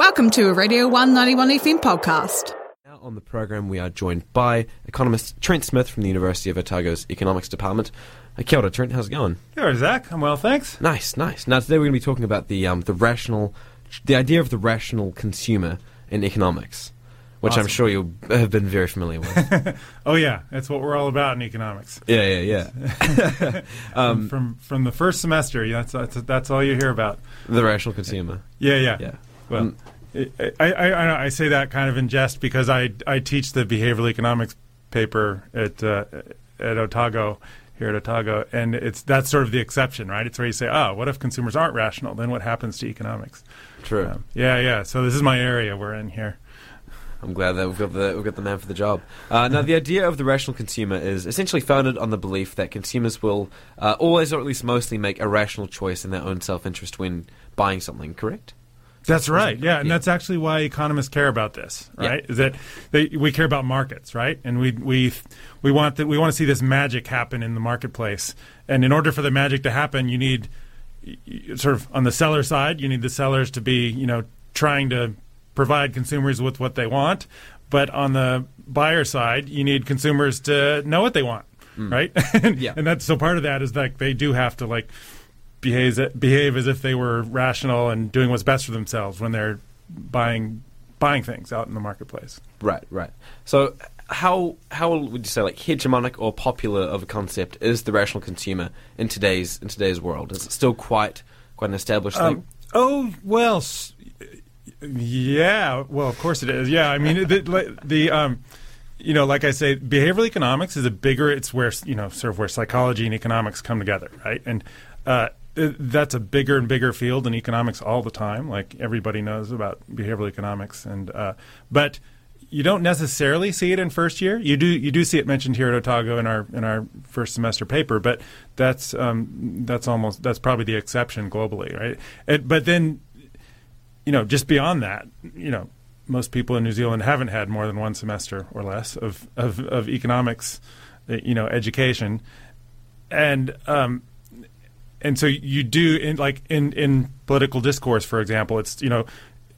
Welcome to a Radio 191 FM podcast. Now on the program, we are joined by economist Trent Smith from the University of Otago's Economics Department. Uh, kia ora, Trent. How's it going? Here, Zac. I'm well, thanks. Nice, nice. Now today we're going to be talking about the um, the rational, the idea of the rational consumer in economics, which I'm sure you have been very familiar with. Oh yeah, that's what we're all about in economics. yeah, yeah, yeah. Um, from from the first semester, yeah, that's that's, that's all you hear about. the rational consumer. Yeah, yeah. Yeah. Well. I, I, I, I say that kind of in jest because I I teach the behavioral economics paper at uh, at Otago here at Otago, and it's that's sort of the exception, right? It's where you say, oh, what if consumers aren't rational? Then what happens to economics? True. Um, yeah, yeah. So this is my area we're in here. I'm glad that we've got the we've got the man for the job. Uh, now, the idea of the rational consumer is essentially founded on the belief that consumers will uh, always, or at least mostly, make a rational choice in their own self-interest when buying something. Correct? That's right. Yeah, and Yeah. that's actually why economists care about this, Yeah. right? Is that they, we care about markets, right? And we we we want that we want to see this magic happen in the marketplace. And in order for the magic to happen, you need sort of on the seller side, you need the sellers to be, you know, trying to provide consumers with what they want, but on the buyer side, you need consumers to know what they want, right? and, Yeah. and that's so part of that is like they do have to like behave behave as if they were rational and doing what's best for themselves when they're buying buying things out in the marketplace. Right. Right. So, how how would you say like hegemonic or popular of a concept is the rational consumer in today's in today's world? Is it still quite quite an established thing? Um, oh well, s- yeah. Well, of course it is. Yeah, I mean the, the, the um, you know, like I say, behavioral economics is a bigger. It's where you know, sort of where psychology and economics come together, right? And uh, th- that's a bigger and bigger field in economics all the time. Like everybody knows about behavioral economics, and uh, but you don't necessarily see it in first year. You do you do see it mentioned here at Otago in our in our first semester paper, but that's um, that's almost that's probably the exception globally, right? It, but then you know, just beyond that, you know, most people in New Zealand haven't had more than one semester or less of of, of economics, you know, education, and um, and so you do in like in in political discourse, for example, it's you know.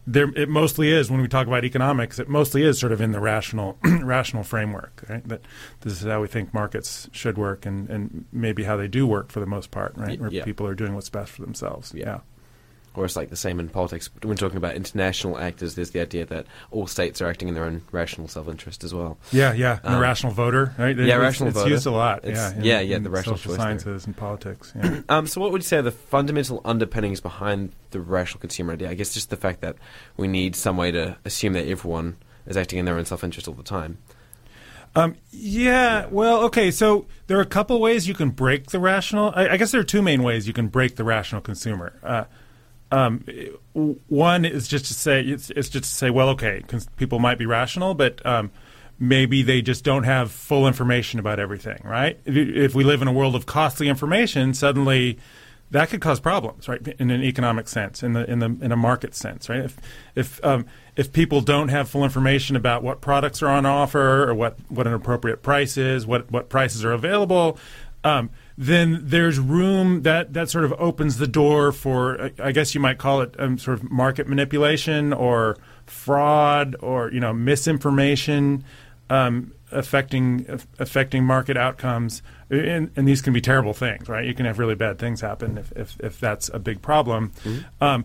There, it mostly is when we talk about economics. It mostly is sort of in the rational, rational framework. Right? That this is how we think markets should work, and, and maybe how they do work for the most part. Right? Where yeah. people are doing what's best for themselves. Yeah. yeah. Or it's like the same in politics. But when talking about international actors, there's the idea that all states are acting in their own rational self-interest as well. Yeah, yeah, and Um, a rational voter, right? yeah, it's, rational it's voter. used a lot. It's- yeah, in- yeah, yeah, in the rational social choice there. sciences and politics. Yeah. Um, so, what would you say are the fundamental underpinnings behind the rational consumer idea? I guess just the fact that we need some way to assume that everyone is acting in their own self-interest all the time. Um, yeah, well, okay. So there are a couple ways you can break the rational. I, I guess there are two main ways you can break the rational consumer. Uh, um, one is just to say it's, it's just to say, well, okay, people might be rational, but um, maybe they just don't have full information about everything, right? If, if we live in a world of costly information, suddenly that could cause problems, right? In an economic sense, in the in the in a market sense, right? If if um, if people don't have full information about what products are on offer or what, what an appropriate price is, what what prices are available, um, then there's room that that sort of opens the door for I guess you might call it um, sort of market manipulation or fraud or you know misinformation. Um, affecting aff- affecting market outcomes, and, and these can be terrible things, right? You can have really bad things happen if if, if that's a big problem. Um,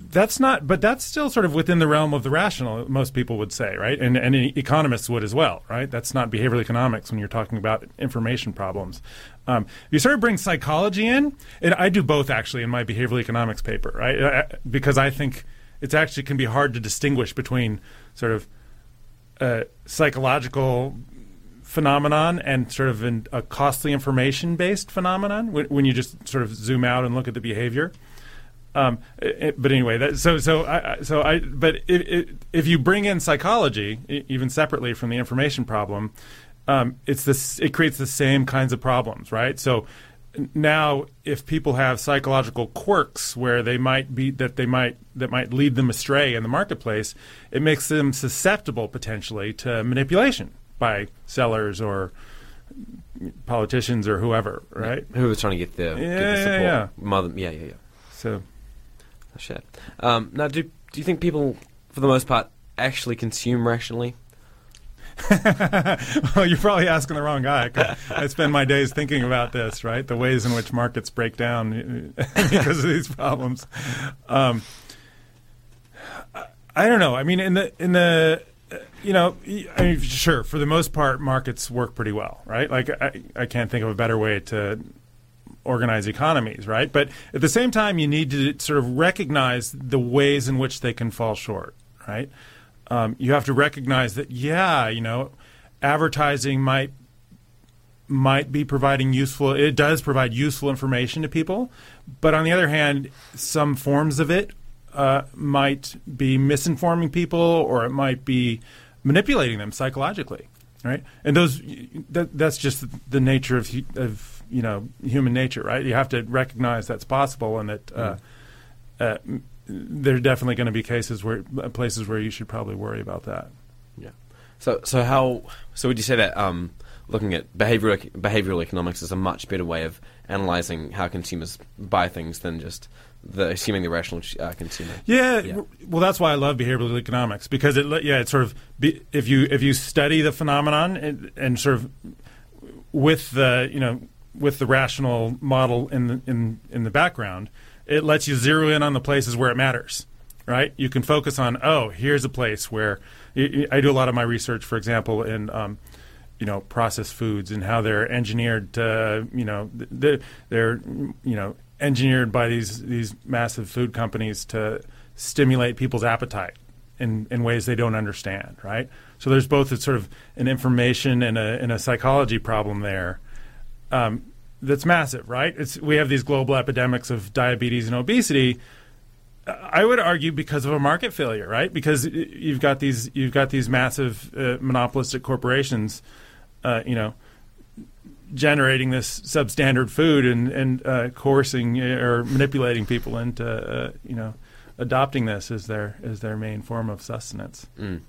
that's not, but that's still sort of within the realm of the rational. Most people would say, right, and economists would as well, right? That's not behavioral economics when you're talking about information problems. Um, you sort of bring psychology in, and I do both actually in my behavioral economics paper, right? I, I- because I think it's actually can be hard to distinguish between sort of uh, psychological phenomenon and sort of an, a costly information based phenomenon when, when you just sort of zoom out and look at the behavior. Um, it, but anyway, that, so so I, so I but if, if, if you bring in psychology even separately from the information problem, um, it's this it creates the same kinds of problems, right? So now if people have psychological quirks where they might be that they might that might lead them astray in the marketplace, it makes them susceptible potentially to manipulation by sellers or politicians or whoever, right? Who was trying to get the, get Yeah, the yeah, support? yeah. Mother, yeah, yeah, yeah. So Oh, shit. Um, now, do do you think people, for the most part, actually consume rationally? well, you're probably asking the wrong guy. I spend my days thinking about this, right? The ways in which markets break down because of these problems. Um, I- don't know. I mean, in the in the you know, I mean, sure, for the most part, markets work pretty well, right? Like, I, I can't think of a better way to organize economies, right? But at the same time, you need to sort of recognize the ways in which they can fall short, right? Um, you have to recognize that, yeah, you know, advertising might might be providing useful. It does provide useful information to people, but on the other hand, some forms of it uh, might be misinforming people, or it might be manipulating them psychologically, right? And those that, that's just the nature of of you know human nature, right? You have to recognize that's possible, and that. Uh, uh, there are definitely going to be cases where uh, places where you should probably worry about that. Yeah. So, so how? So, would you say that um, looking at behavioral behavioral economics is a much better way of analyzing how consumers buy things than just the assuming the rational uh, consumer? Yeah, Yeah. well, that's why I love behavioral economics because it, yeah, it's sort of be, if you if you study the phenomenon and, and sort of with the you know with the rational model in the, in in the background, it lets you zero in on the places where it matters. Right, you can focus on. Oh, here's a place where I do a lot of my research, for example, in um, you know processed foods and how they're engineered to you know they're, they're you know engineered by these these massive food companies to stimulate people's appetite in in ways they don't understand right so there's both a sort of an information and a and a psychology problem there um, that's massive right it's we have these global epidemics of diabetes and obesity I would argue because of a market failure, right? Because you've got these you've got these massive uh, monopolistic corporations, uh, you know, generating this substandard food and and uh, coercing uh, or manipulating people into uh, you know adopting this as their as their main form of sustenance. Mm.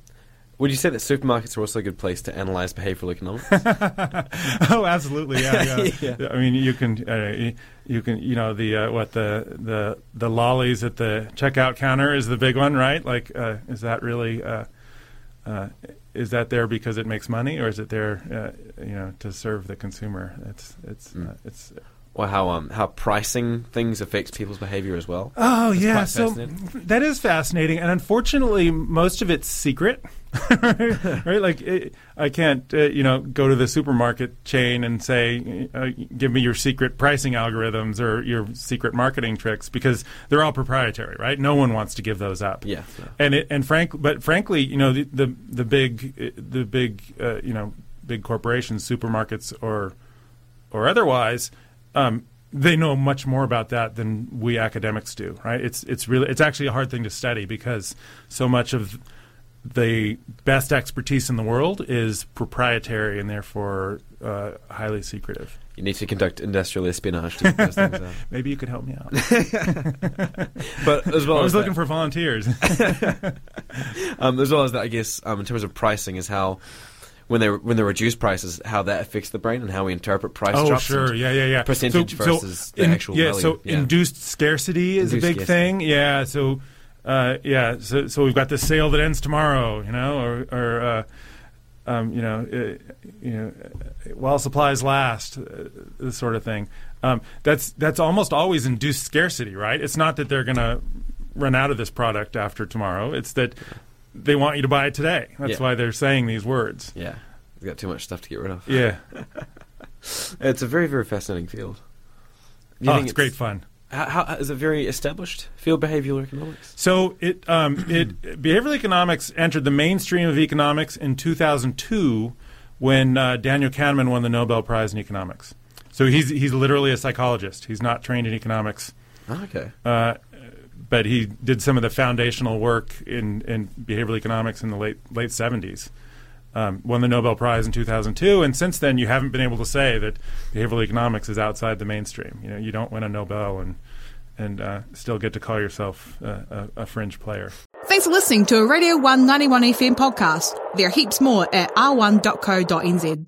Would you say that supermarkets are also a good place to analyze behavioral economics? oh, absolutely, yeah, yeah. Yeah. I mean, you can, uh, you, can, you know, the uh, what the the the lollies at the checkout counter is the big one, right? Like, uh, is that really, uh, uh, is that there because it makes money, or is it there, uh, you know, to serve the consumer? It's it's Mm. uh, it's. Or how um, how pricing things affects people's behavior as well? Oh That's yeah, so that is fascinating, and unfortunately, most of it's secret. right, like it, I can't, uh, you know, go to the supermarket chain and say, uh, "Give me your secret pricing algorithms or your secret marketing tricks," because they're all proprietary, right? No one wants to give those up. Yeah. yeah. and it, and frank, but frankly, you know, the the, the big the big uh, you know big corporations, supermarkets or or otherwise, um, they know much more about that than we academics do. Right? It's it's really it's actually a hard thing to study because so much of the best expertise in the world is proprietary and therefore uh, highly secretive. You need to conduct industrial espionage to get those things out. Maybe you could help me out. But as well I as was that- looking for volunteers. um, as well as that, I guess, um, in terms of pricing, is how when they when they reduce prices, how that affects the brain and how we interpret price oh, drops. sure, yeah, yeah, yeah. Percentage versus the in- actual yeah, value. so Yeah. induced scarcity is Induced a big scarcity. thing. Yeah, so uh, yeah, so so we've got this sale that ends tomorrow, you know, or or uh, um, you know, uh, you know, uh, while supplies last, uh, this sort of thing. Um, that's that's almost always induced scarcity, right? It's not that they're going to run out of this product after tomorrow. It's that they want you to buy it today. That's Yeah. why they're saying these words. Yeah, we've got too much stuff to get rid of. Yeah. It's a very very fascinating field. You Oh, think it's great fun. How, how, is it very established field behavioral economics? So it um, it behavioral economics entered the mainstream of economics in 2002 when uh, Daniel Kahneman won the Nobel Prize in economics. So he's he's literally a psychologist. He's not trained in economics, Oh, okay. uh, but he did some of the foundational work in, in behavioral economics in the late late 70s. Um, won the Nobel Prize in 2002, and since then you haven't been able to say that behavioral economics is outside the mainstream. You know, you don't win a Nobel and and uh, still get to call yourself uh, a, a fringe player. Thanks for listening to a Radio 191 FM podcast. There are heaps more at r1.co.nz.